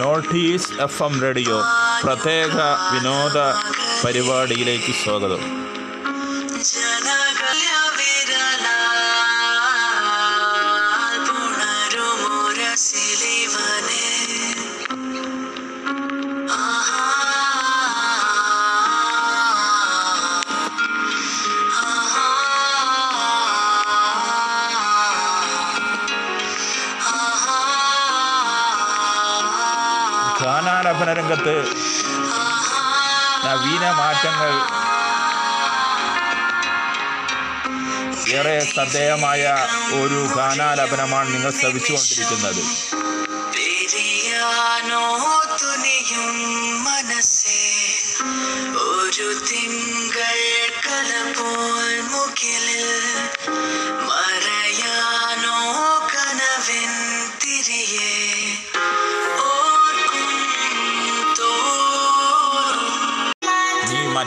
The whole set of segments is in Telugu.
North east F M radio പ്രത്യേക വിനോദ പരിപാടിയിലേക്ക് സ്വാഗതം. ഗാനാലാപന രംഗത്ത് നവീന മാറ്റങ്ങൾ ഏറെ ശ്രദ്ധേയമായ ഒരു ഗാനാലാപനമാണ് നിങ്ങൾ ശ്രവിച്ചുകൊണ്ടിരിക്കുന്നത്. ഒരു തിങ്കൾ കല പോൽ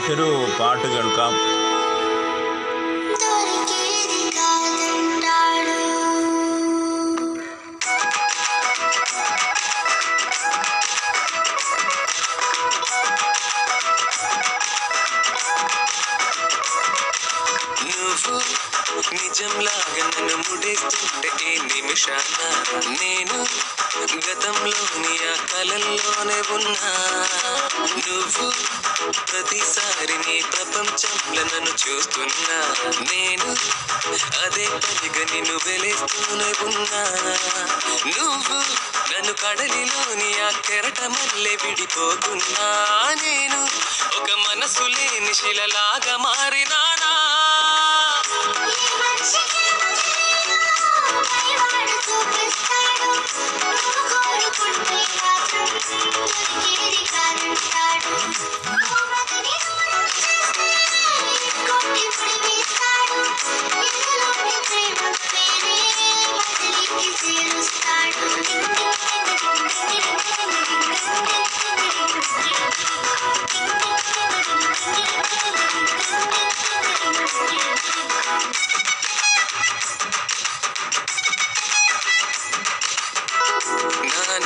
മറ്റൊരു പാട്ട് കേൾക്കാം దొరికేది కాదంటాడు నువ్వు నిజంలాగా నన్ను ముడేస్తుంటే ఏ నేను గతంలోని ఆ కలల్లోనే ఉన్నా. నువ్వు ప్రతిసారి నీ ప్రపంచంలో నన్ను చూస్తున్నా. నేను అదే పనిగా నిన్ను వెలేస్తూనే ఉన్నా. నువ్వు నన్ను కడలిలోని ఆ కెరట మల్లె విడిపోతున్నా. నేను ఒక మనసు లేని శిలలాగా మారినా.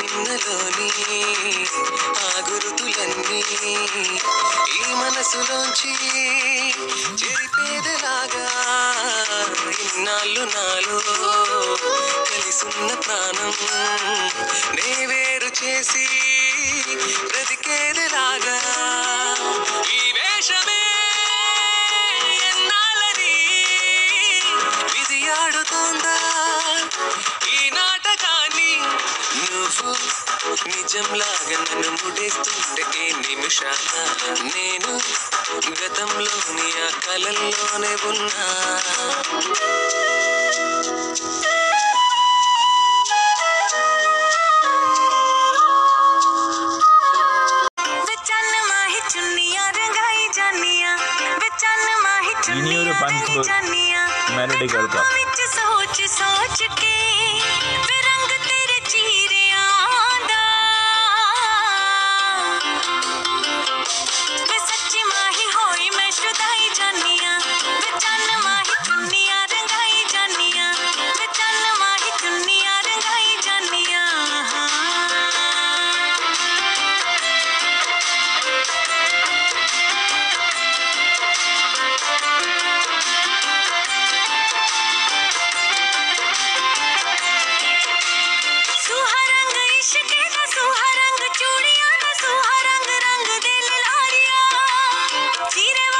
నిన్నలోని ఆ గురుతులన్నీ ఈ మనసులోంచి చెరిపేదలాగా ఇన్నాళ్ళు నాలో. కలిసున్న ప్రాణం. నే వేరు చేసి బ్రతికేదలాగా? ఈ వేషమే ఎన్నాళ్ళని విధి ఆడుతోందా? ఈ నాటకాన్ని నువ్వు నిజంలాగా నన్ను ముడేస్తుంటే ఏ నిమిషాన? నేను గతంలోని ఆ కలల్లోనే ఉన్నా. नहीं और पंच मेलोडी गर्ल का सोच सोच के Tire-o!